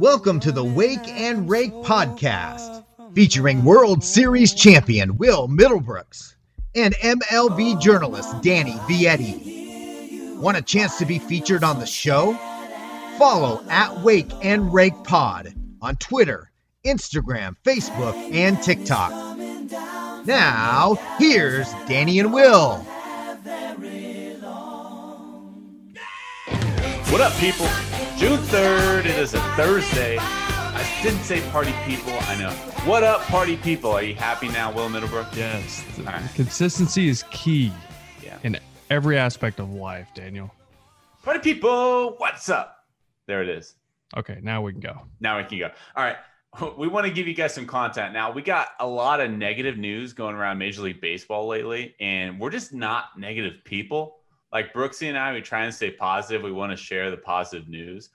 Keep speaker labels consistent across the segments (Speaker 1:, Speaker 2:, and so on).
Speaker 1: Welcome to the Wake and Rake podcast, featuring World Series champion Will Middlebrooks and MLB journalist Danny Vietti. Want a chance to be featured on the show? Follow at Wake and Rake Pod on Twitter, Instagram, Facebook, and TikTok. Now, here's Danny and Will.
Speaker 2: What up, people? June 3rd, it is a Thursday. I didn't say party people, I know. What up, party people? Are you happy now, Will Middlebrook?
Speaker 3: Yes.
Speaker 2: All right.
Speaker 3: Consistency is key
Speaker 2: Yeah.
Speaker 3: in every aspect of life, Daniel.
Speaker 2: Party people, what's up? There it is.
Speaker 3: Okay, now we can go.
Speaker 2: Now we can go. All right. We want to give you guys some content. Now, we got a lot of negative news going around Major League Baseball lately, and we're just not negative people. Like Brooksy and I, we try and stay positive. We want to share the positive news.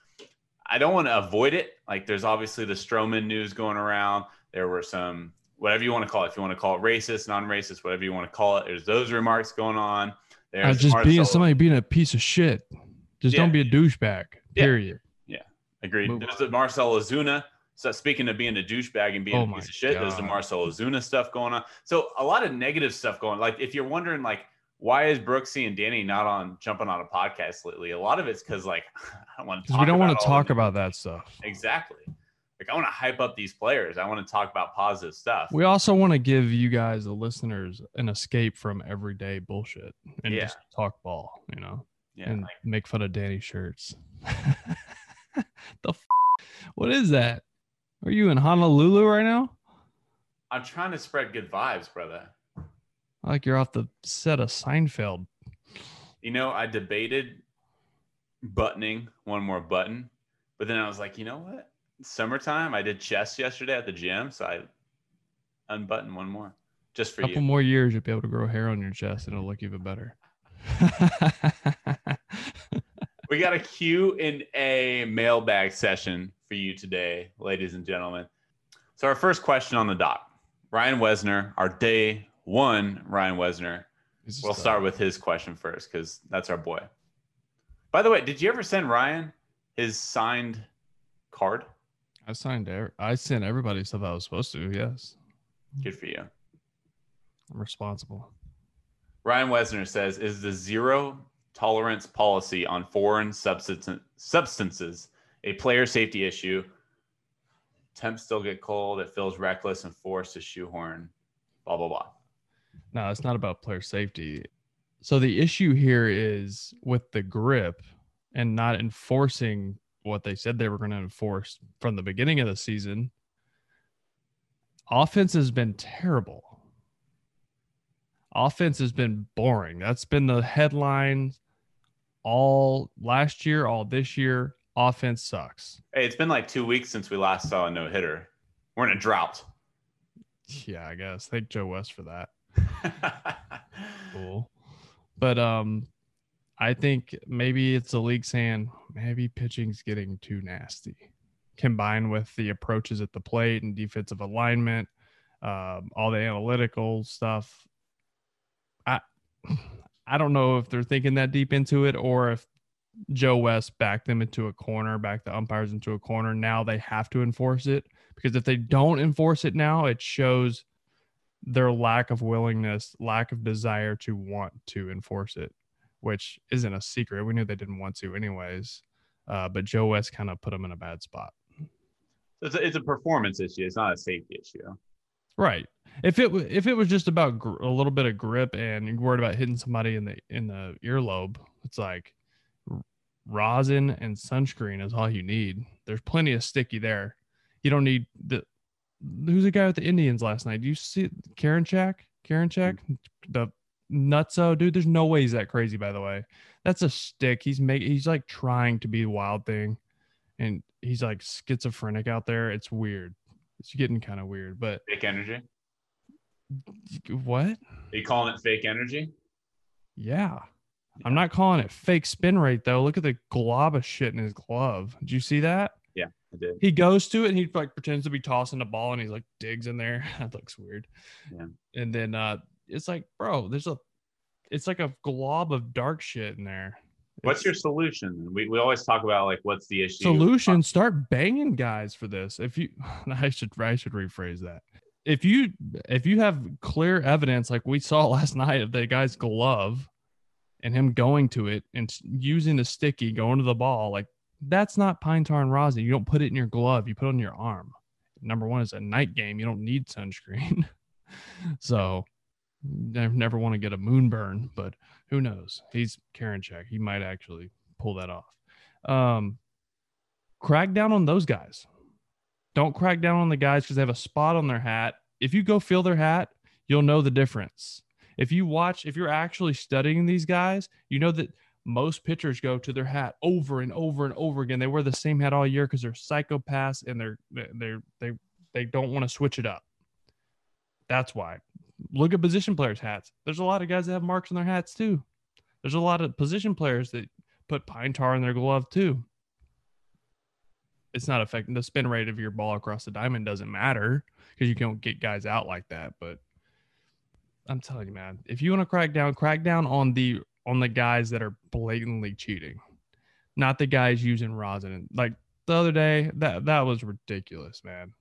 Speaker 2: I don't want to avoid it. Like, there's obviously the Stroman news going around. There were some, whatever you want to call it. If you want to call it racist, non racist, whatever you want to call it, there's those remarks going on. There's
Speaker 3: Uh, just being somebody being a piece of shit. Just
Speaker 2: Yeah.
Speaker 3: don't be a douchebag. Period.
Speaker 2: Yeah.
Speaker 3: Period.
Speaker 2: Agreed.
Speaker 3: Move
Speaker 2: There's the Marcell Ozuna. So speaking of being a douchebag and being
Speaker 3: Oh
Speaker 2: a piece of shit, there's the
Speaker 3: God.
Speaker 2: Marcell Ozuna stuff going on. So a lot of negative stuff going. Like if you're wondering, like why is Brooksy and Danny not on jumping on a podcast lately? A lot of it's because like I don't want to.
Speaker 3: We don't want to talk about that stuff.
Speaker 2: exactly. Like I want to hype up these players. I want to talk about positive stuff.
Speaker 3: We also want to give you guys, the listeners, an escape from everyday bullshit and
Speaker 2: Yeah.
Speaker 3: just talk ball, you know,
Speaker 2: yeah,
Speaker 3: and
Speaker 2: like,
Speaker 3: make fun of Danny shirts. the f- what is that? Are you in Honolulu right now?
Speaker 2: I'm trying to spread good vibes, brother.
Speaker 3: Like you're off the set of Seinfeld.
Speaker 2: You know, I debated buttoning one more button, but then I was like, you know what? It's summertime. I did chest yesterday at the gym, so I unbuttoned one more just for a
Speaker 3: couple
Speaker 2: you.
Speaker 3: more years, you'll be able to grow hair on your chest, and it'll look even better.
Speaker 2: We got a Q and A mailbag session for you today, ladies and gentlemen. So our first question on the dock, Ryan Wesner, our day one Ryan Wesner. We'll start with his question first because that's our boy. By the way, did you ever send Ryan his signed card?
Speaker 3: I signed. I sent everybody stuff I was supposed to. Yes,
Speaker 2: Good for you.
Speaker 3: I'm responsible.
Speaker 2: Ryan Wesner says, "Is the zero tolerance policy on foreign substance, substances a player safety issue? Temps still get cold. It feels reckless and forced to shoehorn. Blah blah blah.
Speaker 3: No, it's not about player safety. So the issue here is with the grip and not enforcing what they said they were going to enforce from the beginning of the season. Offense has been terrible. Offense has been boring. That's been the headline all last year, all this year. Offense sucks.
Speaker 2: Hey, it's been like two weeks since we last saw a no hitter. We're in a drought.
Speaker 3: Yeah, I guess. Thank Joe West for that. cool. But um I think maybe it's the league saying maybe pitching's getting too nasty. Combined with the approaches at the plate and defensive alignment, um, all the analytical stuff. I I don't know if they're thinking that deep into it or if Joe West backed them into a corner, backed the umpires into a corner. Now they have to enforce it because if they don't enforce it now, it shows their lack of willingness, lack of desire to want to enforce it, which isn't a secret. We knew they didn't want to, anyways. Uh, but Joe West kind of put them in a bad spot.
Speaker 2: it's, a, it's a performance issue. It's not a safety issue.
Speaker 3: Right. If it if it was just about gr- a little bit of grip and you're worried about hitting somebody in the in the earlobe, it's like rosin and sunscreen is all you need. There's plenty of sticky there. You don't need the who's the guy with the Indians last night? Do you see Karinchak? Karen Check? The nutso dude. There's no way he's that crazy. By the way, that's a stick. He's making. He's like trying to be a wild thing, and he's like schizophrenic out there. It's weird. It's getting kind of weird. But
Speaker 2: Fake energy.
Speaker 3: what?
Speaker 2: Are you calling it fake energy?
Speaker 3: Yeah. I'm not calling it fake spin rate though. Look at the glob of shit in his glove. Did you see that?
Speaker 2: I did.
Speaker 3: He goes to it and he like pretends to be tossing the ball and he like digs in there. that looks weird.
Speaker 2: Yeah.
Speaker 3: And then uh it's like, bro, there's a it's like a glob of dark shit in there.
Speaker 2: What's
Speaker 3: It's-
Speaker 2: your solution? We, we always talk about like what's the issue.
Speaker 3: solution start banging guys for this if you i should i should rephrase that if you if you have clear evidence like we saw last night of the guy's glove and him going to it and using the sticky going to the ball like that's not pine tar and rosin. You don't put it in your glove you put it on your arm. Number one is a night game. You don't need sunscreen. So never, never want to get a moonburn but who knows? He's Karinchak. He might actually pull that off. Um crack down on those guys. Don't crack down on the guys because they have a spot on their hat. If you go feel their hat, you'll know the difference. If you watch, if you're actually studying these guys, you know that most pitchers go to their hat over and over and over again. They wear the same hat all year because they're psychopaths and they're they're they they don't want to switch it up. That's why. Look at position players' hats. There's a lot of guys that have marks on their hats too. There's a lot of position players that put pine tar in their glove too it's not affecting the spin rate of your ball across the diamond doesn't matter because you don't get guys out like that. But I'm telling you, man, if you want to crack down, crack down on the on the guys that are blatantly cheating, not the guys using rosin. And like the other day, that that was ridiculous, man.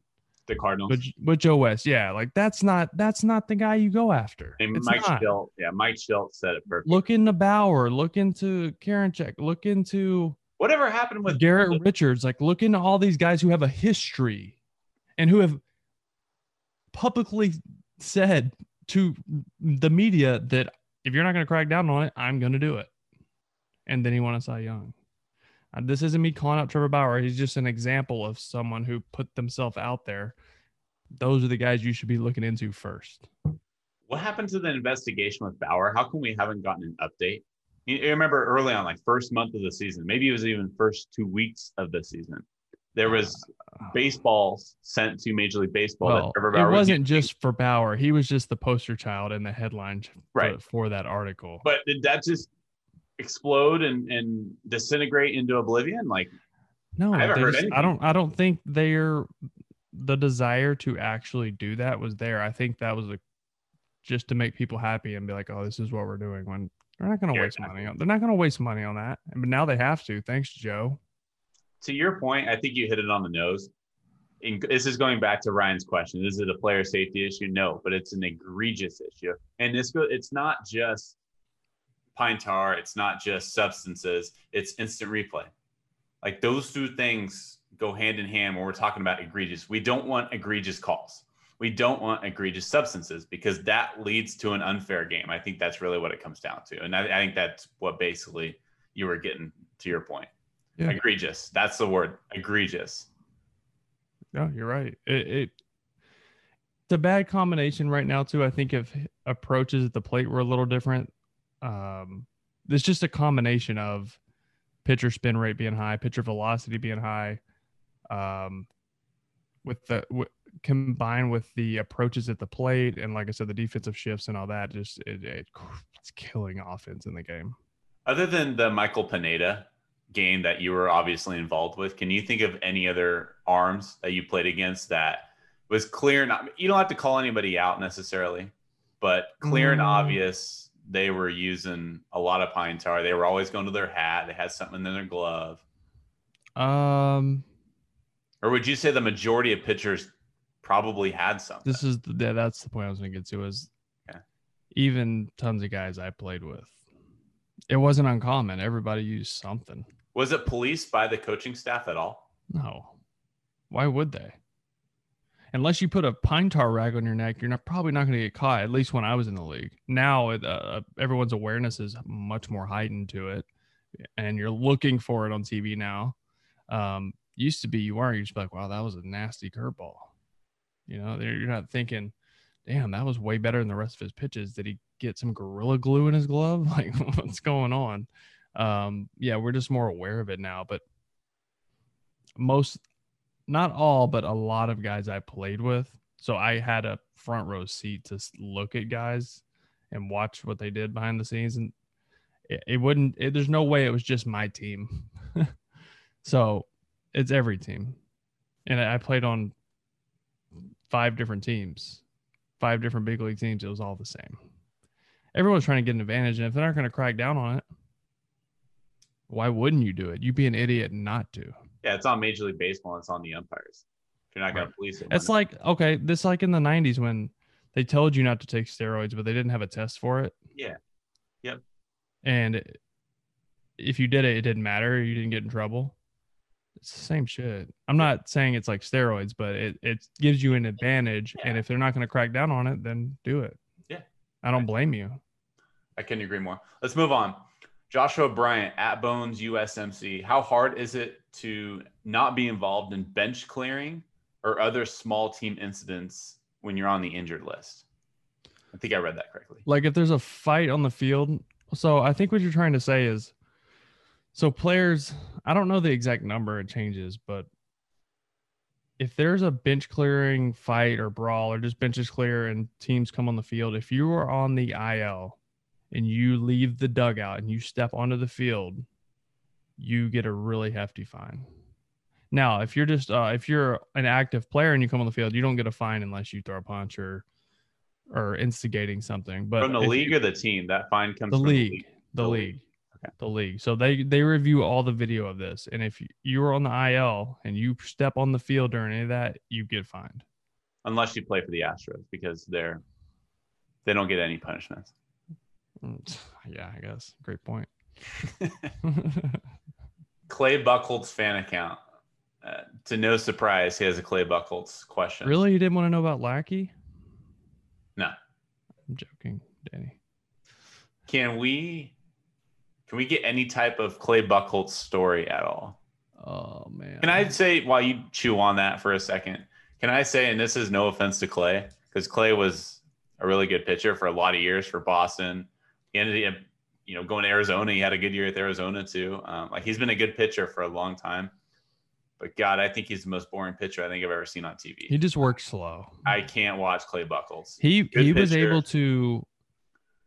Speaker 2: the Cardinals.
Speaker 3: but, with Joe West, yeah, like that's not that's not the guy you go after.
Speaker 2: and
Speaker 3: It's
Speaker 2: Mike
Speaker 3: not.
Speaker 2: Shildt, yeah, Mike Shildt said it perfect.
Speaker 3: Look into Bauer, look into Karinchak, look into
Speaker 2: Whatever happened with
Speaker 3: Garrett Richards, like look into all these guys who have a history and who have publicly said to the media that if you're not going to crack down on it, I'm going to do it. And then he won a Cy Young. Uh, this isn't me calling out Trevor Bauer. He's just an example of someone who put themselves out there. Those are the guys you should be looking into first.
Speaker 2: What happened to the investigation with Bauer? How come we haven't gotten an update? You remember early on, like first month of the season, maybe it was even first two weeks of the season. There was uh, baseballs sent to Major League Baseball.
Speaker 3: Well, it
Speaker 2: was
Speaker 3: wasn't
Speaker 2: using.
Speaker 3: just for Bauer. He was just the poster child in the headline for,
Speaker 2: Right.
Speaker 3: for that article.
Speaker 2: But did that just explode and, and disintegrate into oblivion? Like,
Speaker 3: No,
Speaker 2: I haven't heard
Speaker 3: just-
Speaker 2: anything.
Speaker 3: I don't. I don't think they're the desire to actually do that was there. I think that was a just to make people happy and be like, "Oh, this is what we're doing." When they're not going to
Speaker 2: Yeah,
Speaker 3: waste
Speaker 2: exactly.
Speaker 3: money on. They're not going to waste money on that. But now they have to. Thanks, Joe.
Speaker 2: To your point, I think you hit it on the nose. In, this is going back to Ryan's question. Is it a player safety issue? No, but it's an egregious issue. And this go, it's not just pine tar. It's not just substances. It's instant replay. Like those two things go hand in hand when we're talking about egregious. We don't want egregious calls. We don't want egregious substances because that leads to an unfair game. I think that's really what it comes down to. And I, I think that's what basically you were getting to your point.
Speaker 3: Yeah.
Speaker 2: Egregious. That's the word. Egregious.
Speaker 3: No, you're right. It, it it's a bad combination right now too. I think if approaches at the plate were a little different, um, it's just a combination of pitcher spin rate being high, pitcher velocity being high, um, with the w- combined with the approaches at the plate and like I said, the defensive shifts and all that. Just it, it it's killing offense in the game.
Speaker 2: Other than the Michael Pineda game that you were obviously involved with, can you think of any other arms that you played against that was clear? Not you don't have to call anybody out necessarily, but clear and
Speaker 3: Mm.
Speaker 2: obvious they were using a lot of pine tar. They were always going to their hat. They had something in their glove.
Speaker 3: Um,
Speaker 2: Or would you say the majority of pitchers probably had something?
Speaker 3: this is the, yeah, that's the point I was going to get to is
Speaker 2: Yeah.
Speaker 3: even tons of guys I played with. It wasn't uncommon. Everybody used something.
Speaker 2: Was it policed by the coaching staff at all?
Speaker 3: No, why would they? Unless you put a pine tar rag on your neck, you're not probably not going to get caught. At least when I was in the league. Now, uh, everyone's awareness is much more heightened to it, and you're looking for it on TV now. Um, used to be you weren't. You just like, wow, that was a nasty curveball. You know, you're not thinking, damn, that was way better than the rest of his pitches. Did he get some gorilla glue in his glove? Like, what's going on? Um, yeah, we're just more aware of it now. But most, not all, but a lot of guys I played with. So I had a front row seat to look at guys and watch what they did behind the scenes. And it, it wouldn't, it, there's no way it was just my team. so it's every team. And I played on five different teams, five different big league teams. It was all the same. Everyone's trying to get an advantage. And if they're not going to crack down on it, Why wouldn't you do it? You'd be an idiot not to.
Speaker 2: Yeah, it's on Major League Baseball. It's on the umpires. If you're not going
Speaker 3: Right.
Speaker 2: to police it.
Speaker 3: It's like okay, this like in the '90s when they told you not to take steroids, but they didn't have a test for it.
Speaker 2: Yeah. Yep.
Speaker 3: And if you did it, it didn't matter. You didn't get in trouble. It's the same shit. I'm not saying it's like steroids, but it it gives you an advantage. And if they're not going to crack down on it, then do it.
Speaker 2: Yeah.
Speaker 3: I don't blame you.
Speaker 2: I couldn't agree more. Let's move on. Joshua Bryant at Bones USMC. How hard is it to not be involved in bench clearing or other small team incidents when you're on the injured list? I think I read that correctly.
Speaker 3: like if there's a fight on the field so i think what you're trying to say is so players i don't know the exact number it changes but if there's a bench clearing fight or brawl or just benches clear and teams come on the field if you are on the il and you leave the dugout and you step onto the field you get a really hefty fine now if you're just uh, if you're an active player and you come on the field you don't get a fine unless you throw a punch or or instigating something but
Speaker 2: From the league
Speaker 3: you-
Speaker 2: or the team? That fine comes
Speaker 3: the league, the
Speaker 2: The
Speaker 3: league,
Speaker 2: league. Okay.
Speaker 3: the league. So they they review all the video of this, and if you- you are on the IL and you step on the field during any of that, you get fined.
Speaker 2: Unless you play for the Astros because they're they don't get any punishments.
Speaker 3: Mm, Yeah, I guess. Great point.
Speaker 2: Clay Buchholz fan account. Uh, to no surprise, he has a Clay Buchholz question.
Speaker 3: really, you didn't want to know about Lackey?
Speaker 2: No.
Speaker 3: I'm joking, Danny.
Speaker 2: Can we can we get any type of Clay Buchholz story at all?
Speaker 3: Oh man.
Speaker 2: Can I say while you chew on that for a second? Can I say, and this is no offense to Clay, because Clay was a really good pitcher for a lot of years for Boston. He ended up, you know, going to Arizona. He had a good year at Arizona too. Um, like he's been a good pitcher for a long time. But God, I think he's the most boring pitcher I think I've ever seen on TV.
Speaker 3: He just works slow.
Speaker 2: I can't watch Clay Buchholz.
Speaker 3: He
Speaker 2: Good
Speaker 3: he was able to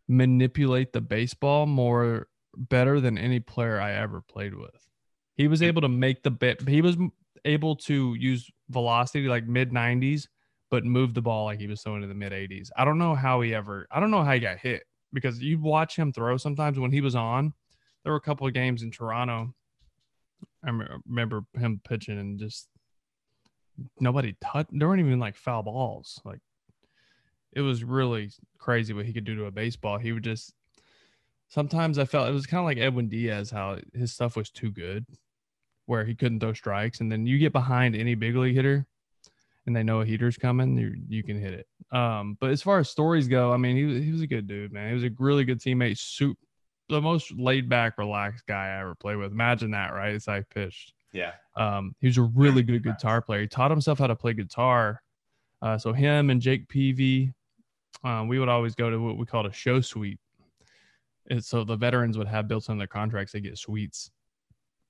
Speaker 3: manipulate the baseball more better than any player I ever played with. He was able to make the bit. He was able to use velocity like mid 90s, but move the ball like he was throwing in the mid 80s. I don't know how he ever. I don't know how he got hit because you watch him throw sometimes when he was on. There were a couple of games in Toronto. I remember him pitching and just nobody touched. There weren't even like foul balls. Like it was really crazy what he could do to a baseball. He would just sometimes I felt it was kind of like Edwin Diaz, how his stuff was too good, where he couldn't throw strikes. And then you get behind any big league hitter and they know a heater's coming, you you can hit it. Um, but as far as stories go, I mean, he, was- he was a good dude, man. He was a really good teammate. Soup, the most laid back, relaxed guy I ever played with. Imagine that, right? It's like pitched.
Speaker 2: Yeah.
Speaker 3: Um, he was a really good guitar player. He taught himself how to play guitar. Uh, so him and Jake Peavy, um, we would always go to what we called a show suite. And so the veterans would have built in their contracts, they get suites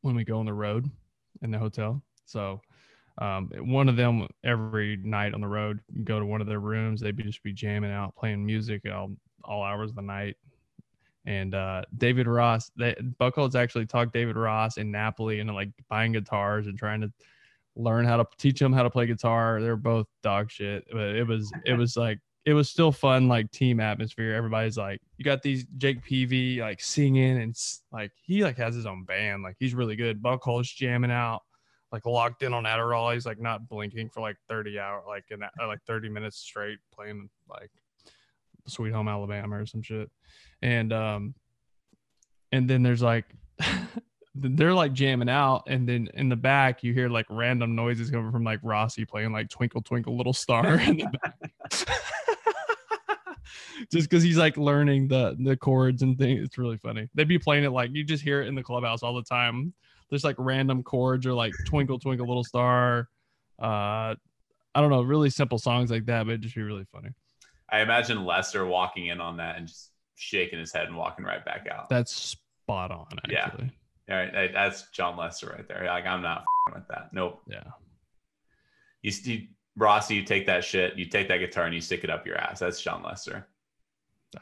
Speaker 3: when we go on the road in the hotel. So um, one of them every night on the road, go to one of their rooms, they'd be just be jamming out, playing music all, all hours of the night. And uh, David Ross, they, Buchholz actually talked David Ross in Napoli and like buying guitars and trying to learn how to teach them how to play guitar. They're both dog shit, but it was it was like it was still fun, like team atmosphere. Everybody's like, you got these Jake Peavy like singing and like he like has his own band, like he's really good. Buchholz jamming out, like locked in on Adderall. He's like not blinking for like thirty hour, like in that uh, like thirty minutes straight playing like Sweet Home Alabama or some shit. And um and then there's like they're like jamming out and then in the back you hear like random noises coming from like Rossi playing like Twinkle Twinkle Little Star in the back. just because he's like learning the the chords and things. It's really funny. They'd be playing it like you just hear it in the clubhouse all the time. There's like random chords or like Twinkle Twinkle Little Star. Uh I don't know, really simple songs like that, but it'd just be really funny.
Speaker 2: I imagine Lester walking in on that and just shaking his head and walking right back out.
Speaker 3: That's spot on,
Speaker 2: Yeah. All right, that's Jon Lester right there. Like I'm not f***ing with that. Nope.
Speaker 3: Yeah.
Speaker 2: You, you Rossi, you take that shit, you take that guitar and you stick it up your ass. That's Jon Lester.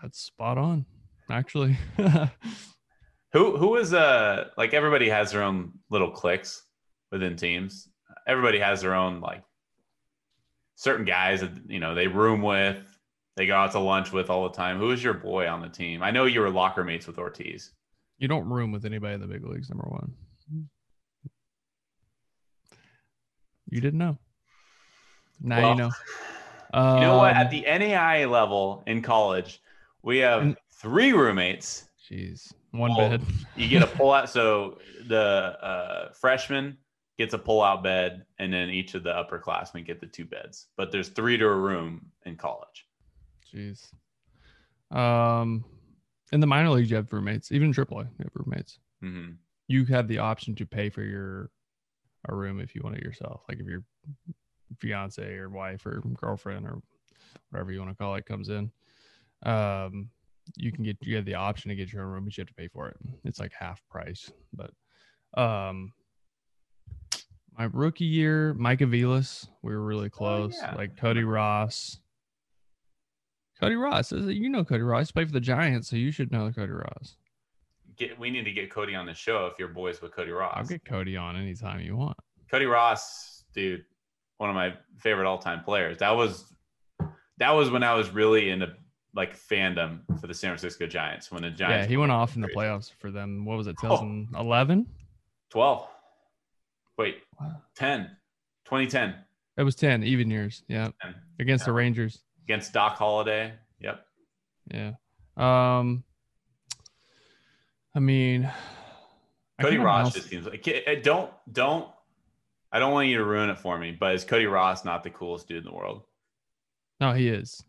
Speaker 3: That's spot on, actually.
Speaker 2: Who who is uh like everybody has their own little cliques within teams. Everybody has their own like certain guys that you know they room with, they go out to lunch with all the time. Who is your boy on the team? I know you were locker mates with Ortiz.
Speaker 3: You don't room with anybody in the big leagues. Number one. You didn't know. Now
Speaker 2: Well,
Speaker 3: you know.
Speaker 2: You know what?
Speaker 3: Um,
Speaker 2: At the NAIA level in college, we have
Speaker 3: And-
Speaker 2: three roommates.
Speaker 3: Jeez, one
Speaker 2: Well,
Speaker 3: bed.
Speaker 2: You get a pull out. So the uh, freshman gets a pull out bed, and then each of the upperclassmen get the two beds. But there's three to a room in college.
Speaker 3: Jeez. Um, in the minor leagues, you have roommates. Even AAA, you have roommates.
Speaker 2: hmm
Speaker 3: You have the option to pay for your a room if you want it yourself. Like if your fiance or wife or girlfriend or whatever you want to call it comes in, um, you can get you have the option to get your own room, but you have to pay for it. It's like half price. But um, my rookie year, Mike Aviles, we were really close.
Speaker 2: yeah.
Speaker 3: Like Cody Ross. Cody Ross, you know Cody Ross. Played for the Giants, so you should know Cody Ross.
Speaker 2: Get, we need to get Cody on the show if you're boys with Cody Ross.
Speaker 3: I'll get Cody on anytime you want.
Speaker 2: Cody Ross, dude, one of my favorite all-time players. That was that was when I was really into like fandom for the San Francisco Giants when the Giants.
Speaker 3: yeah, he went off in the playoffs for them. What was it,
Speaker 2: Oh.
Speaker 3: 2011?
Speaker 2: 12. Wait,
Speaker 3: Wow.
Speaker 2: 10. 2010
Speaker 3: It was 10 even years. Yeah,
Speaker 2: 10.
Speaker 3: against the Rangers.
Speaker 2: against Doc Halladay. Yep.
Speaker 3: Yeah. Um, I mean,
Speaker 2: Cody Ross just seems like eh, don't don't I don't want you to ruin it for me, but is Cody Ross not the coolest dude in the world?
Speaker 3: No, he is.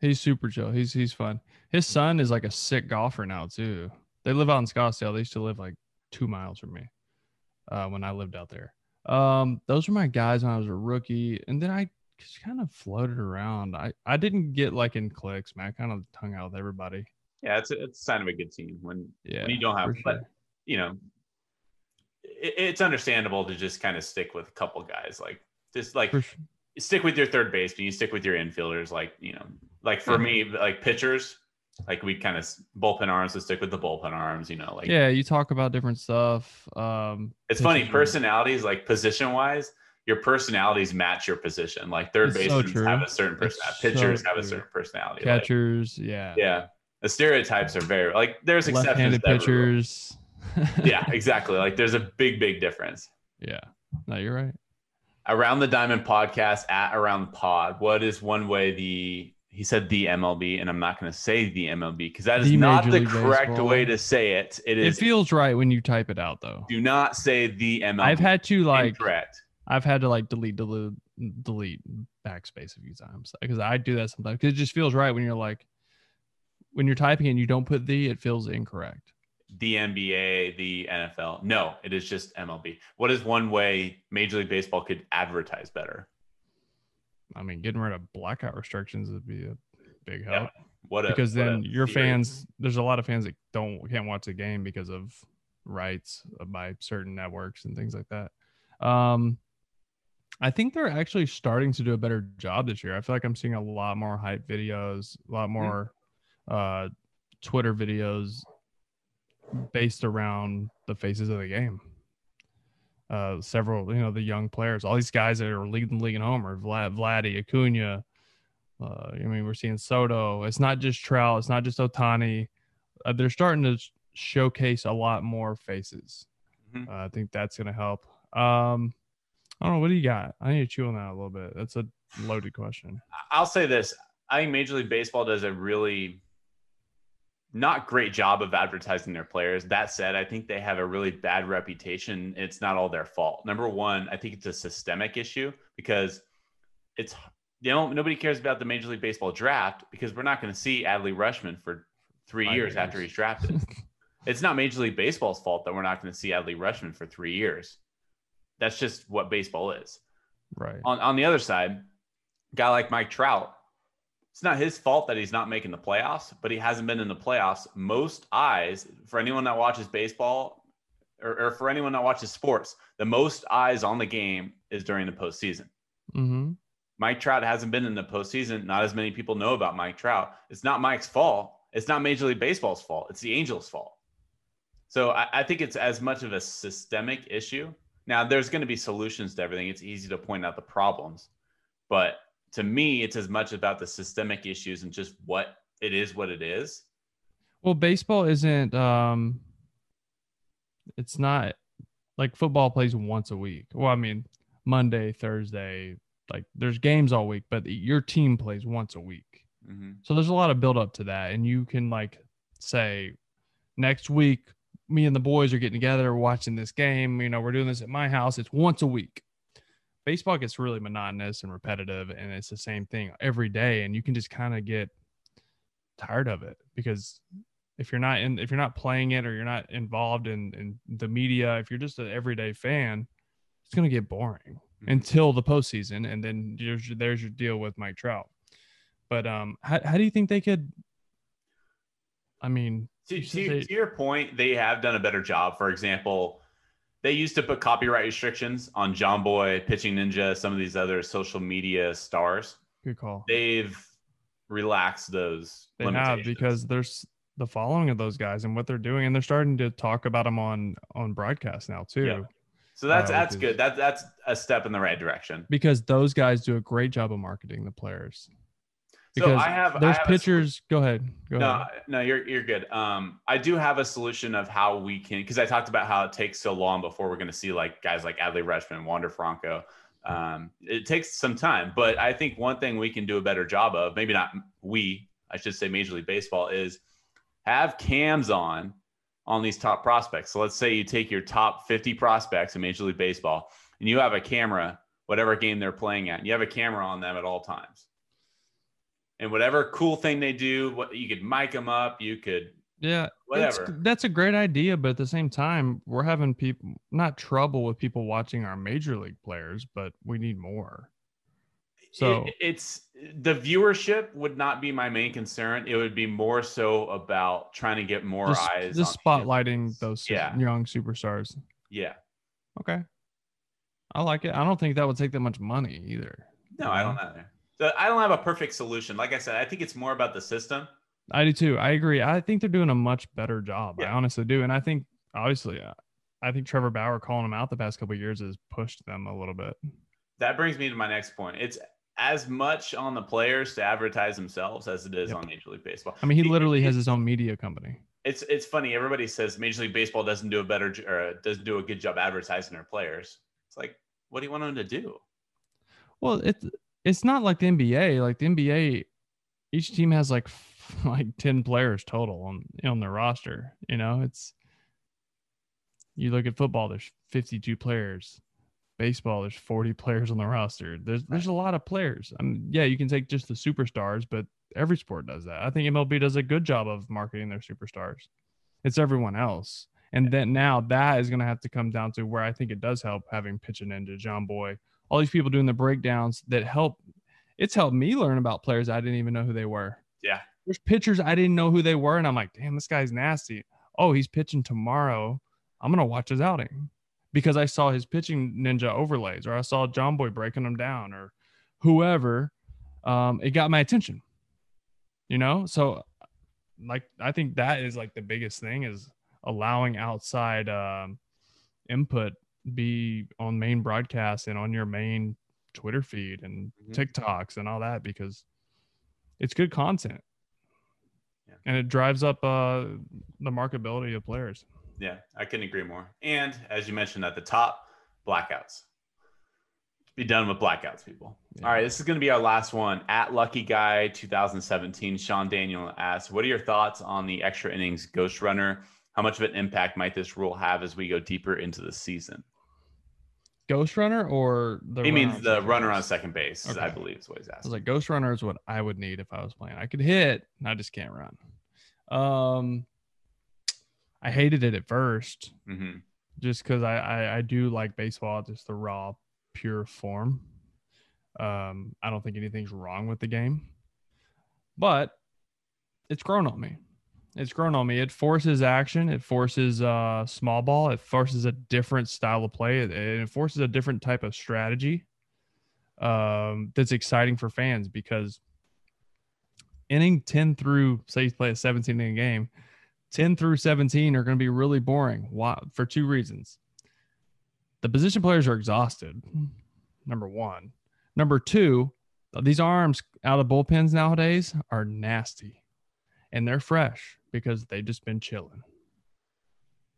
Speaker 3: He's super chill. He's he's fun. His son is like a sick golfer now too. They live out in Scottsdale. They used to live like two miles from me uh, when I lived out there. Um, those were my guys when I was a rookie, and then I just kind of floated around. I I didn't get like in clicks, man. I kind of hung out with everybody.
Speaker 2: Yeah, it's a, it's a sign of a good team when
Speaker 3: Yeah,
Speaker 2: when you don't have,
Speaker 3: for
Speaker 2: but you know, it, it's understandable to just kind of stick with a couple guys, like just like
Speaker 3: sure.
Speaker 2: stick with your third baseman, you stick with your infielders, like you know, like for me, like pitchers, like we kind of bullpen arms to stick with the bullpen arms, you know, like
Speaker 3: yeah, you talk about different stuff. Um,
Speaker 2: it's funny, personalities, like position wise. Your personalities match your position. Like third
Speaker 3: It's so
Speaker 2: basemen have a certain
Speaker 3: It's
Speaker 2: personality.
Speaker 3: so
Speaker 2: Pitchers have a certain personality. like-
Speaker 3: catchers, yeah,
Speaker 2: yeah, the stereotypes are very like there's exceptions.
Speaker 3: left-handed
Speaker 2: to every rule.
Speaker 3: pitchers.
Speaker 2: Yeah, exactly. Like there's a big, big difference.
Speaker 3: yeah. No, you're right.
Speaker 2: Around the Diamond podcast at Around the Pod. What is one way the he said the MLB, and I'm not going to say the MLB because that is
Speaker 3: The
Speaker 2: not
Speaker 3: Major
Speaker 2: the
Speaker 3: League
Speaker 2: correct
Speaker 3: Baseball.
Speaker 2: way to say it. It
Speaker 3: It
Speaker 2: is.
Speaker 3: feels right when you type it out, though.
Speaker 2: do not say the MLB.
Speaker 3: I've had to like. I've had to like delete, delete, delete backspace a few times because I do that sometimes because it just feels right when you're like, when you're typing and you don't put the, it feels incorrect.
Speaker 2: The NBA, the NFL. No, it is just MLB. What is one way Major League Baseball could advertise better?
Speaker 3: I mean, getting rid of blackout restrictions would be a big
Speaker 2: Yeah,
Speaker 3: help
Speaker 2: What a,
Speaker 3: because
Speaker 2: what
Speaker 3: then your
Speaker 2: theory.
Speaker 3: fans, there's a lot of fans that don't can't watch the game because of rights by certain networks and things like that. Um, I think they're actually starting to do a better job this year. I feel like I'm seeing a lot more hype videos, a lot more uh, Twitter videos based around the faces of the game. Uh, several, you know, the young players, all these guys that are leading the league in homer, Vlad, Vladdy, Acuna. Uh, I mean, we're seeing Soto. It's not just Trout. It's not just Ohtani. Uh, they're starting to sh- showcase a lot more faces.
Speaker 2: Mhm.
Speaker 3: Uh, I think that's going to help. Um, I don't know. What do you got? I need to chew on that a little bit. That's a loaded question.
Speaker 2: I'll say this. I think Major League Baseball does a really not great job of advertising their players. That said, I think they have a really bad reputation. It's not all their fault. Number one, I think it's a systemic issue because it's you know nobody cares about the Major League Baseball draft because we're not going to see Adley Rutschman for three
Speaker 3: Five
Speaker 2: years
Speaker 3: years.
Speaker 2: after he's drafted. it's not Major League Baseball's fault that we're not going to see Adley Rutschman for three years. That's just what baseball is
Speaker 3: right.
Speaker 2: on, on the other side, a guy like Mike Trout, it's not his fault that he's not making the playoffs, but he hasn't been in the playoffs. Most eyes for anyone that watches baseball or, or for anyone that watches sports, the most eyes on the game is during the postseason.
Speaker 3: Mm-hmm.
Speaker 2: Mike Trout hasn't been in the postseason. Not as many people know about Mike Trout. It's not Mike's fault. It's not Major League Baseball's fault. It's the Angels' fault. So I, I think it's as much of a systemic issue. Now, there's going to be solutions to everything. It's easy to point out the problems, but to me, it's as much about the systemic issues and just what it is, what it is.
Speaker 3: Well, baseball isn't um it's not like football plays once a week. Well, I mean, Monday, Thursday, like there's games all week, but your team plays once a week.
Speaker 2: Mhm.
Speaker 3: So there's a lot of build up to that. And you can like say, next week, me and the boys are getting together, watching this game. You know, we're doing this at my house. It's once a week. Baseball gets really monotonous and repetitive, and it's the same thing every day. And you can just kind of get tired of it because if you're not in, if you're not playing it or you're not involved in, in the media, if you're just an everyday fan, it's going to get boring
Speaker 2: Mhm.
Speaker 3: until the postseason. And then there's, your- there's your deal with Mike Trout. But um, how, how do you think they could? I mean,
Speaker 2: To, to,
Speaker 3: a-
Speaker 2: to your point, they have done a better job. For example, they used to put copyright restrictions on Jomboy, Pitching Ninja, some of these other social media stars.
Speaker 3: good call.
Speaker 2: They've relaxed those.
Speaker 3: They have because there's the following of those guys and what they're doing, and they're starting to talk about them on on broadcast now too.
Speaker 2: Yeah. so that's
Speaker 3: uh,
Speaker 2: that's
Speaker 3: is-
Speaker 2: good. That that's a step in the right direction.
Speaker 3: Because those guys do a great job of marketing the players.
Speaker 2: So
Speaker 3: Because
Speaker 2: I have I
Speaker 3: there's
Speaker 2: have a
Speaker 3: pitchers. Go ahead. Go
Speaker 2: No,
Speaker 3: ahead.
Speaker 2: no, you're you're good. Um, I do have a solution of how we can because I talked about how it takes so long before we're going to see like guys like Adley Rutschman, Wander Franco. Um, it takes some time, but I think one thing we can do a better job of, maybe not we, I should say Major League Baseball, is have cams on on these top prospects. So let's say you take your top 50 prospects in Major League Baseball and you have a camera, whatever game they're playing at, and you have a camera on them at all times. And whatever cool thing they do, what you could mic them up, you could
Speaker 3: Yeah,
Speaker 2: whatever.
Speaker 3: that's a great idea, but at the same time, we're having people not trouble with people watching our major league players, but we need more. So
Speaker 2: It- it's the viewership would not be my main concern. It would be more so about trying to get more
Speaker 3: just,
Speaker 2: eyes.
Speaker 3: just spotlighting those
Speaker 2: Yeah.
Speaker 3: young superstars.
Speaker 2: Yeah.
Speaker 3: Okay, I like it. I don't think that would take that much money either.
Speaker 2: No, I don't either. So I don't have a perfect solution. Like I said, I think it's more about the system.
Speaker 3: I do too. I agree. I think they're doing a much better job. I honestly do, and I think obviously, uh, I think Trevor Bauer calling them out the past couple of years has pushed them a little bit.
Speaker 2: That brings me to my next point. It's as much on the players to advertise themselves as it is
Speaker 3: Yep.
Speaker 2: on Major League Baseball.
Speaker 3: I mean, he literally has his own media company.
Speaker 2: It's it's funny. Everybody says Major League Baseball doesn't do a better or doesn't do a good job advertising their players. It's like, what do you want them to do?
Speaker 3: Well, it's it's not like the NBA. Like the NBA, each team has like like ten players total on on their roster. You know, it's you look at football. There's 52 players. Baseball, there's 40 players on the roster. There's there's a lot of players. I mean, yeah, you can take just the superstars, but every sport does that. I think MLB does a good job of marketing their superstars. It's everyone else. And then now that is going to have to come down to where I think it does help having pitching Ninja, Jomboy, all these people doing the breakdowns that help. It's helped me learn about players I didn't even know who they were.
Speaker 2: Yeah.
Speaker 3: There's pitchers I didn't know who they were, and I'm like, damn, this guy's nasty. Oh, he's pitching tomorrow. I'm gonna watch his outing because I saw his pitching ninja overlays, or I saw Jomboy breaking them down, or whoever. Um, it got my attention. You know, so like I think that is like the biggest thing is allowing outside um, input be on main broadcast and on your main Twitter feed and
Speaker 2: Mhm.
Speaker 3: TikToks and all that because it's good content.
Speaker 2: Yeah.
Speaker 3: And it drives up uh, the marketability of players.
Speaker 2: Yeah, I couldn't agree more. And as you mentioned at the top, blackouts. Be done with blackouts, people.
Speaker 3: Yeah.
Speaker 2: All right, this is going to be our last one. At Lucky Guy 2017, Sean Daniel asks, "What are your thoughts on the extra innings ghost runner? How much of an impact might this rule have as we go deeper into the season?"
Speaker 3: Ghost Runner or the
Speaker 2: he means the runner
Speaker 3: base?
Speaker 2: on second base, I believe is what he's asking.
Speaker 3: I was like, Ghost Runner is what I would need if I was playing. I could hit, and I just can't run. Um, I hated it at first
Speaker 2: hmm
Speaker 3: just because I, I I do like baseball, just the raw, pure form. Um, I don't think anything's wrong with the game, but it's grown on me. It's grown on me. It forces action. It forces uh, small ball. It forces a different style of play. It, it forces a different type of strategy. Um, that's exciting for fans because inning 10 through say you play a 17 inning game 10 through 17 are going to be really boring Why? for two reasons the position players are exhausted number one number two these arms out of bullpens nowadays are nasty and they're fresh because they've just been chilling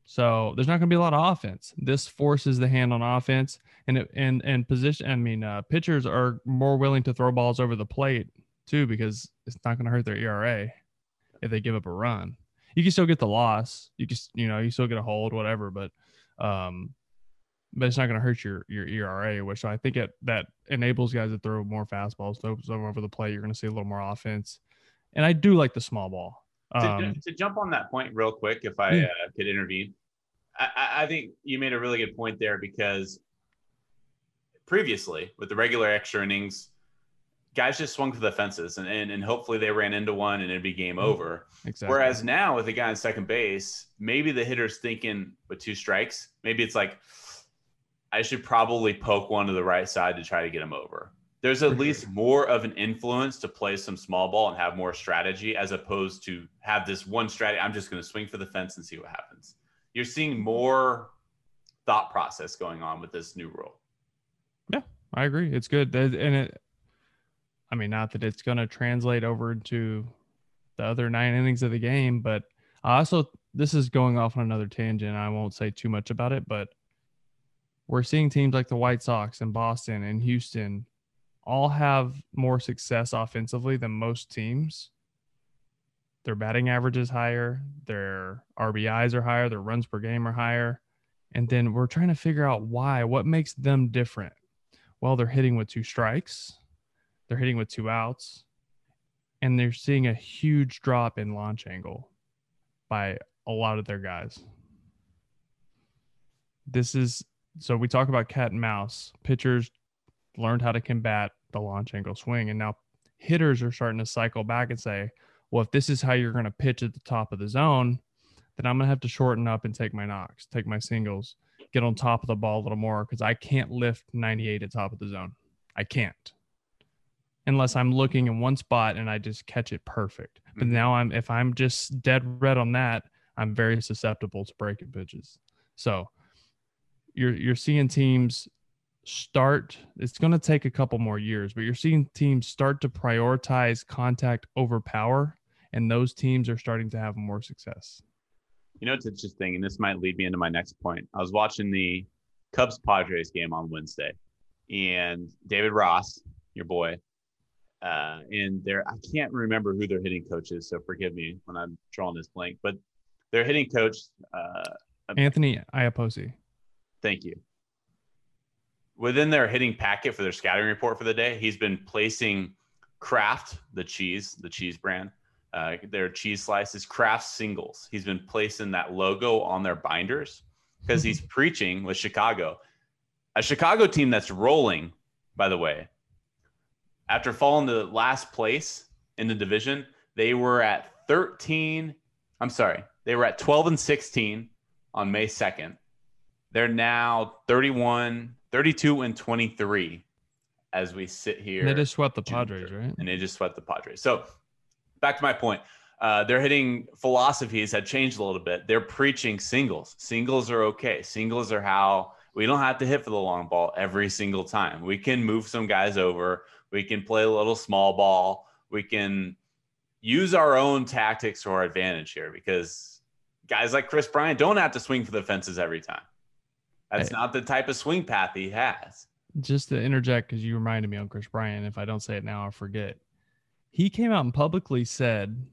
Speaker 3: So there's not going to be a lot of offense. This forces the hand on offense, and it, and and position. I mean, uh, pitchers are more willing to throw balls over the plate too because it's not going to hurt their ERA if they give up a run. You can still get the loss. You just you know you still get a hold, whatever, but um, but it's not going to hurt your your ERA, which I think it that enables guys to throw more fastballs, throw them over the plate. You're going to see a little more offense, and I do like the small ball.
Speaker 2: Um, to, to, jump on that point real quick, if I uh, could intervene, I, I think you made a really good point there because previously with the regular extra innings, guys just swung for the fences and, and, and hopefully they ran into one and it'd be game mm-hmm. over. Exactly. Whereas now with the guy on second base, maybe the hitter's thinking with two strikes, maybe it's like, I should probably poke one to the right side to try to get him over. There's at least more of an influence to play some small ball and have more strategy as opposed to have this one strategy. I'm just going to swing for the fence and see what happens. You're seeing more thought process going on with this new rule.
Speaker 3: Yeah, I agree. It's good. And it, I mean, not that it's going to translate over to the other nine innings of the game, but I also, this is going off on another tangent. I won't say too much about it, but we're seeing teams like the White Sox and Boston and Houston all have more success offensively than most teams. Their batting average is higher, their RBIs are higher, their runs per game are higher. And then we're trying to figure out why, what makes them different. Well, they're hitting with two strikes, they're hitting with two outs, and they're seeing a huge drop in launch angle by a lot of their guys. This is so we talk about cat and mouse. Pitchers learned how to combat the launch angle swing. And now hitters are starting to cycle back and say, well, if this is how you're going to pitch at the top of the zone, then I'm going to have to shorten up and take my knocks, take my singles, get on top of the ball a little more because I can't lift 98 at top of the zone. I can't unless I'm looking in one spot and I just catch it perfect. But mm-hmm. now I'm if I'm just dead red on that, I'm very susceptible to breaking pitches. So you're you're seeing teams start it's going to take a couple more years but you're seeing teams start to prioritize contact over power and those teams are starting to have more success.
Speaker 2: You know it's interesting and this might lead me into my next point. I was watching the cubs padres game on wednesday and david ross your boy uh, and there i can't remember who their hitting coach is so forgive me when i'm drawing this blank but their hitting coach uh,
Speaker 3: anthony iapoce
Speaker 2: thank you within their hitting packet for their scouting report for the day, he's been placing Kraft, the cheese, the cheese brand, uh, their cheese slices, Kraft singles. He's been placing that logo on their binders because he's preaching with Chicago, a Chicago team that's rolling, by the way. After falling to last place in the division, they were at 13. I'm sorry, they were at 12 and 16 on May 2nd. They're now 31 32 and 23 as we sit here.
Speaker 3: And they just swept the Padres, right?
Speaker 2: And they just swept the Padres. So back to my point. Uh, their hitting philosophies had changed a little bit. They're preaching singles. Singles are okay. Singles are how we don't have to hit for the long ball every single time. We can move some guys over. We can play a little small ball. We can use our own tactics to our advantage here because guys like Kris Bryant don't have to swing for the fences every time. That's I, not the type of swing path he has.
Speaker 3: Just to interject, because you reminded me on Kris Bryant. If I don't say it now, I'll forget. He came out and publicly said,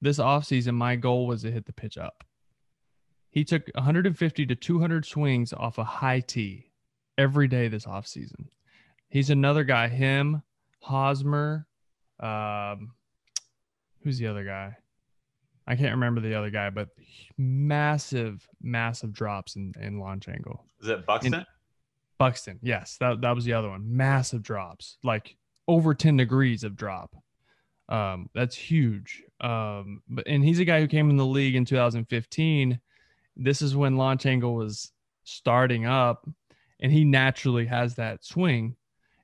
Speaker 3: This offseason, my goal was to hit the pitch up. He took 150 to 200 swings off a high tee every day this offseason. He's another guy, him, Hosmer. Um, who's the other guy? I can't remember the other guy, but massive, massive drops in, in launch angle.
Speaker 2: Is it Buxton? In,
Speaker 3: Buxton, yes. That, that was the other one. Massive drops, like over 10 degrees of drop. Um, that's huge. Um, but and he's a guy who came in the league in 2015. This is when launch angle was starting up, and he naturally has that swing.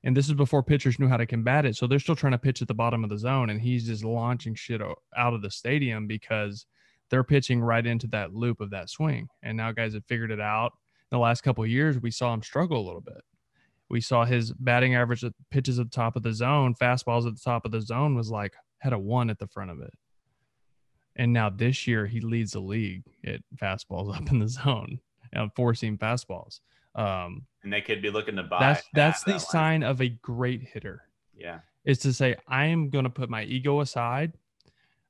Speaker 3: And this is before pitchers knew how to combat it. So they're still trying to pitch at the bottom of the zone, and he's just launching shit out of the stadium because they're pitching right into that loop of that swing. And now guys have figured it out. In the last couple years, we saw him struggle a little bit. We saw his batting average at pitches at the top of the zone, fastballs at the top of the zone was like had a one at the front of it. And now this year he leads the league at fastballs up in the zone and four seam fastballs. Um,
Speaker 2: and they could be looking to buy.
Speaker 3: that's that's the
Speaker 2: that
Speaker 3: sign of a great hitter.
Speaker 2: Yeah.
Speaker 3: Is to say I am going to put my ego aside.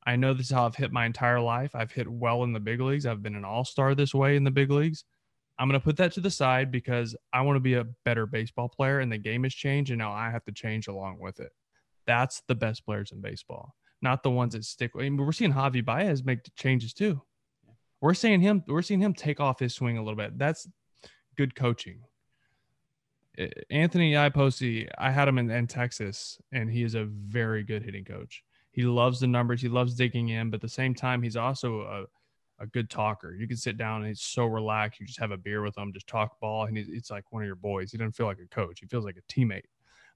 Speaker 3: I know this is how I've hit my entire life. I've hit well in the big leagues. I've been an all star this way in the big leagues. I'm going to put that to the side because I want to be a better baseball player and the game has changed and now I have to change along with it. That's the best players in baseball, not the ones that stick. I mean, we're seeing Javi Baez make changes too. We're seeing him. We're seeing him take off his swing a little bit. That's good coaching. Anthony Iapoce, I had him in, in Texas, and he is a very good hitting coach. He loves the numbers. He loves digging in, but at the same time, he's also a, a good talker. You can sit down and he's so relaxed. You just have a beer with him, just talk ball, and it's like one of your boys. He doesn't feel like a coach. He feels like a teammate.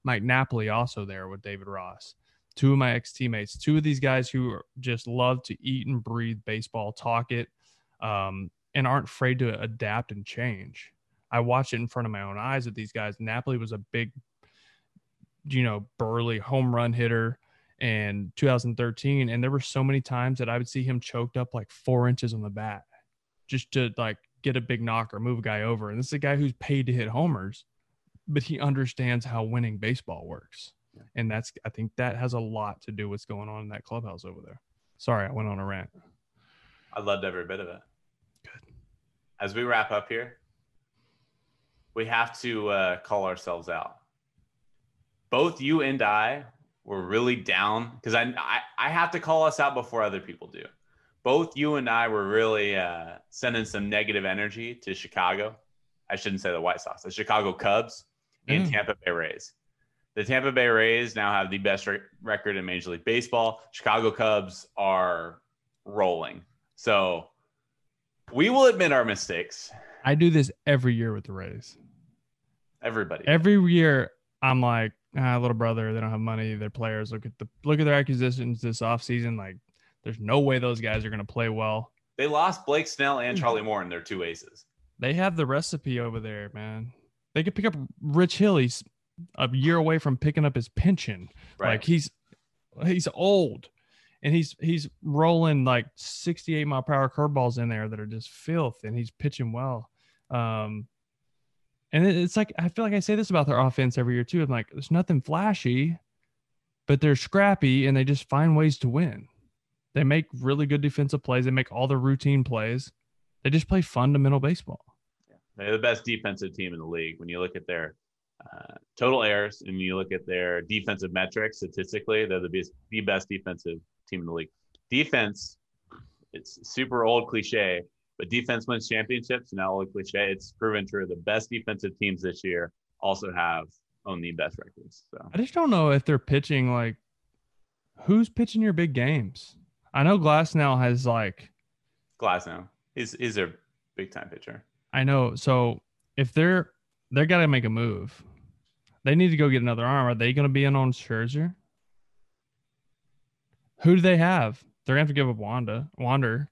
Speaker 3: Mike Napoli also there with David Ross. Two of my ex teammates, two of these guys who just love to eat and breathe baseball, talk it, um, and aren't afraid to adapt and change. I watched it in front of my own eyes with these guys. Napoli was a big, you know, burly home run hitter in 2013. And there were so many times that I would see him choked up like four inches on the bat just to like get a big knock or move a guy over. And this is a guy who's paid to hit homers, but he understands how winning baseball works. And that's, I think that has a lot to do with what's going on in that clubhouse over there. Sorry, I went on a rant.
Speaker 2: I loved every bit of it.
Speaker 3: Good.
Speaker 2: As we wrap up here, we have to uh, call ourselves out. Both you and I were really down because I, I I have to call us out before other people do. Both you and I were really uh, sending some negative energy to Chicago. I shouldn't say the White Sox, the Chicago Cubs and
Speaker 3: Mm.
Speaker 2: Tampa Bay Rays. The Tampa Bay Rays now have the best re- record in Major League Baseball. Chicago Cubs are rolling. So we will admit our mistakes.
Speaker 3: I do this every year with the Rays.
Speaker 2: Everybody.
Speaker 3: Every year, I'm like, ah, little brother, they don't have money. Their players look at the look at their acquisitions this offseason. Like, there's no way those guys are going to play well.
Speaker 2: they lost Blake Snell
Speaker 3: Hmm.
Speaker 2: and Charlie Moore in their two aces.
Speaker 3: They have the recipe over there, man. They could pick up Rich Hill. He's a year away from picking up his pension.
Speaker 2: Right.
Speaker 3: Like he's he's old, and he's he's rolling like 68 mile per hour curveballs in there that are just filth, and he's pitching well. Um, and it's like I feel like I say this about their offense every year too. I'm like, there's nothing flashy, but they're scrappy and they just find ways to win. They make really good defensive plays. They make all the routine plays. They just play fundamental baseball. Yeah.
Speaker 2: They're the best defensive team in the league. When you look at their uh, total errors and you look at their defensive metrics statistically, they're the best, the best defensive team in the league. Defense, it's super old cliche, but defense wins championships. Now old cliche, it's proven true. The best defensive teams this year also have own the best records. So
Speaker 3: I just don't know if they're pitching like who's pitching your big games. I know Glasnow has like
Speaker 2: Glasnow is is a big time pitcher.
Speaker 3: I know. So if they're they're got to make a move, they need to go get another arm. Are they going to be in on Scherzer? Who do they have? They're gonna have to give up Wanda. Wander.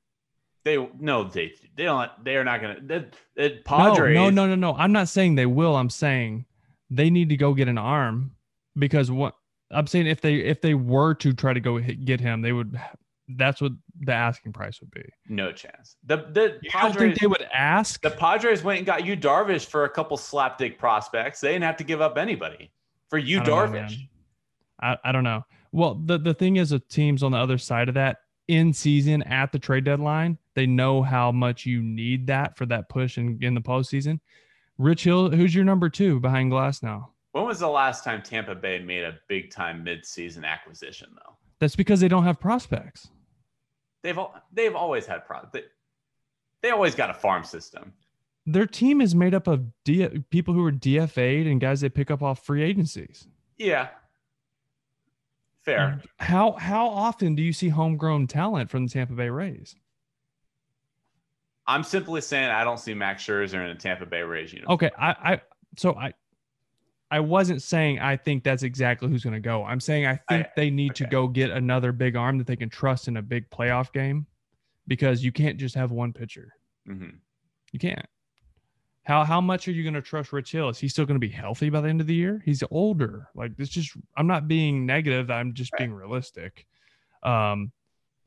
Speaker 2: They no, they they don't. They are not gonna. The, the
Speaker 3: No,
Speaker 2: Padres.
Speaker 3: no, no, no, no. I'm not saying they will. I'm saying they need to go get an arm because what I'm saying if they if they were to try to go hit, get him, they would. That's what the asking price would be.
Speaker 2: no chance. The the
Speaker 3: You don't
Speaker 2: Padres.
Speaker 3: think they would ask?
Speaker 2: The Padres went and got Yu Darvish for a couple slapdick prospects. They didn't have to give up anybody for you
Speaker 3: don't know,
Speaker 2: Darvish.
Speaker 3: I, I don't know. Well, the, the thing is, with teams on the other side of that, in season at the trade deadline, they know how much you need that for that push in, in the postseason. Rich Hill, who's your number two behind Glasnow?
Speaker 2: when was the last time Tampa Bay made a big time mid-season acquisition though?
Speaker 3: That's because they don't have prospects.
Speaker 2: They've they've always had pro. They, they always got a farm system.
Speaker 3: Their team is made up of D, people who are DFA'd and guys they pick up off free agencies.
Speaker 2: Yeah. Fair.
Speaker 3: How how often do you see homegrown talent from the Tampa Bay Rays?
Speaker 2: I'm simply saying I don't see Max Scherzer in a Tampa Bay Rays uniform.
Speaker 3: Okay, I, I so I I wasn't saying I think that's exactly who's going to go. I'm saying I think
Speaker 2: I-
Speaker 3: they need to go get another big arm that they can trust in a big playoff game because you can't just have one pitcher.
Speaker 2: Mhm.
Speaker 3: You can't. How how much are you going to trust Rich Hill? Is he still going to be healthy by the end of the year? He's older. Like it's just I'm not being negative. I'm just
Speaker 2: Right.
Speaker 3: being realistic. Um,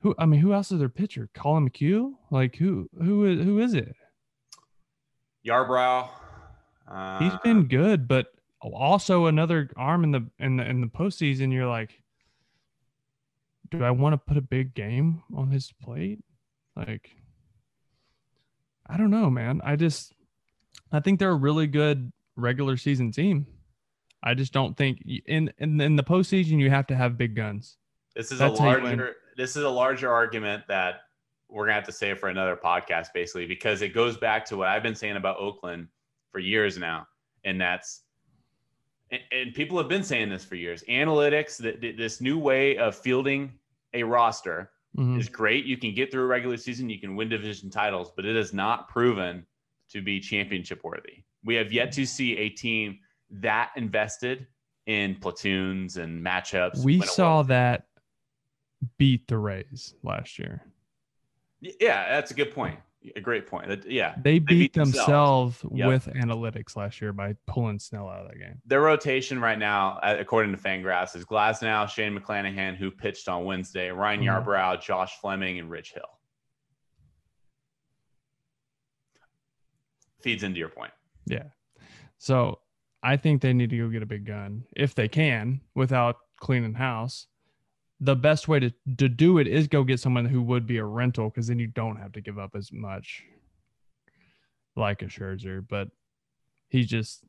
Speaker 3: Who I mean, who else is their pitcher? Collin McHugh? Like who who is who is it?
Speaker 2: Yarbrough.
Speaker 3: Uh, He's been good, but also another arm in the in the in the postseason. You're like, do I want to put a big game on his plate? Like, I don't know, man. I just I think they're a really good regular season team. I just don't think in in, in the postseason you have to have big guns.
Speaker 2: This is That's a larger this is a larger argument that we're gonna have to say for another podcast, basically, because it goes back to what I've been saying about Oakland for years now, and that's and, and people have been saying this for years. Analytics, that this new way of fielding a roster mm-hmm. is great. You can get through a regular season, you can win division titles, but it is not proven to be championship worthy. We have yet to see a team that invested in platoons and matchups.
Speaker 3: We saw that beat the Rays last year.
Speaker 2: Yeah, that's a good point. A great point. Yeah,
Speaker 3: they beat, they beat themselves, themselves yep. with analytics last year by pulling Snell out of that game.
Speaker 2: Their rotation right now, according to Fangraphs, is Glasnow, Shane McClanahan, who pitched on Wednesday, Ryan mm-hmm. Yarbrough, Josh Fleming, and Rich Hill. Feeds into your point.
Speaker 3: Yeah. So I think they need to go get a big gun if they can without cleaning house the best way to, to do it is go get someone who would be a rental because then you don't have to give up as much like a Scherzer. But he's just,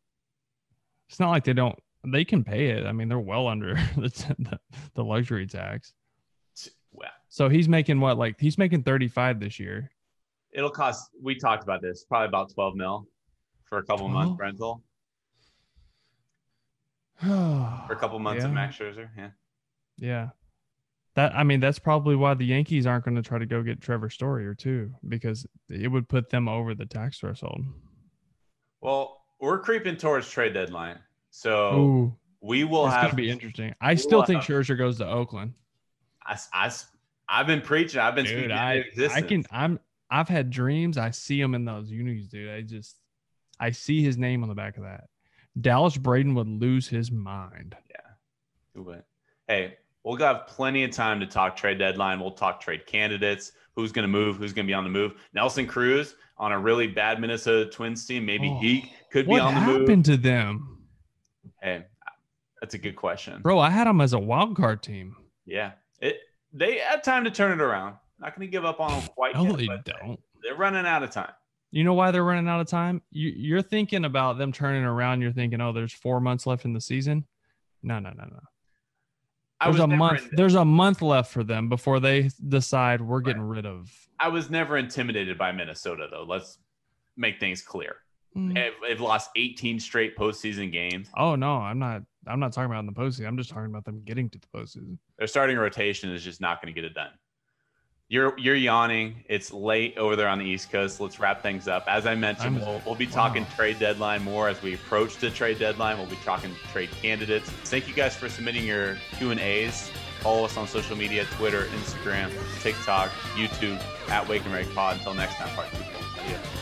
Speaker 3: it's not like they don't, they can pay it. I mean, they're well under the, the luxury tax. So he's making what, like he's making 35 this year.
Speaker 2: It'll cost, we talked about this, probably about 12 mil for a couple 12? months rental. for a couple months yeah. of Max Scherzer. Yeah.
Speaker 3: Yeah. That I mean, that's probably why the Yankees aren't going to try to go get Trevor Story or two because it would put them over the tax threshold.
Speaker 2: Well, we're creeping towards trade deadline, so Ooh, we will
Speaker 3: it's
Speaker 2: have.
Speaker 3: Going to be interesting. I still think have, Scherzer goes to Oakland.
Speaker 2: I, I, I've been preaching. I've been
Speaker 3: dude, I, I can. I'm. I've had dreams. I see him in those unis, dude. I just, I see his name on the back of that. Dallas Braden would lose his mind.
Speaker 2: Yeah, who would? Hey, we'll have plenty of time to talk trade deadline. We'll talk trade candidates, who's going to move, who's going to be on the move. Nelson Cruz on a really bad Minnesota Twins team, maybe oh, he could be on the move. What
Speaker 3: happened to them?
Speaker 2: Hey, that's a good question,
Speaker 3: bro. I had them as a wild card team.
Speaker 2: Yeah, it they had time to turn it around. Not going to give up on them quite no, yet. They don't. They're running out of time.
Speaker 3: You know why they're running out of time? You, you're thinking about them turning around. You're thinking, oh, there's four months left in the season. No, no, no, no there's a month. There's a month left for them before they decide we're getting right. rid of.
Speaker 2: I was never intimidated by Minnesota, though. Let's make things clear. Mm. They've, they've, lost 18 straight postseason games.
Speaker 3: Oh no, I'm not. I'm not talking about in the postseason. I'm just talking about them getting to the postseason.
Speaker 2: Their starting rotation is just not going to get it done. You're you're yawning. It's late over there on the East Coast. Let's wrap things up. As I mentioned, we'll, we'll be talking wow. trade deadline more as we approach the trade deadline. We'll be talking trade candidates. Thank you guys for submitting your Q and A's. Follow us on social media: Twitter, Instagram, TikTok, YouTube at Wake and Rake Pod. Until next time, part two.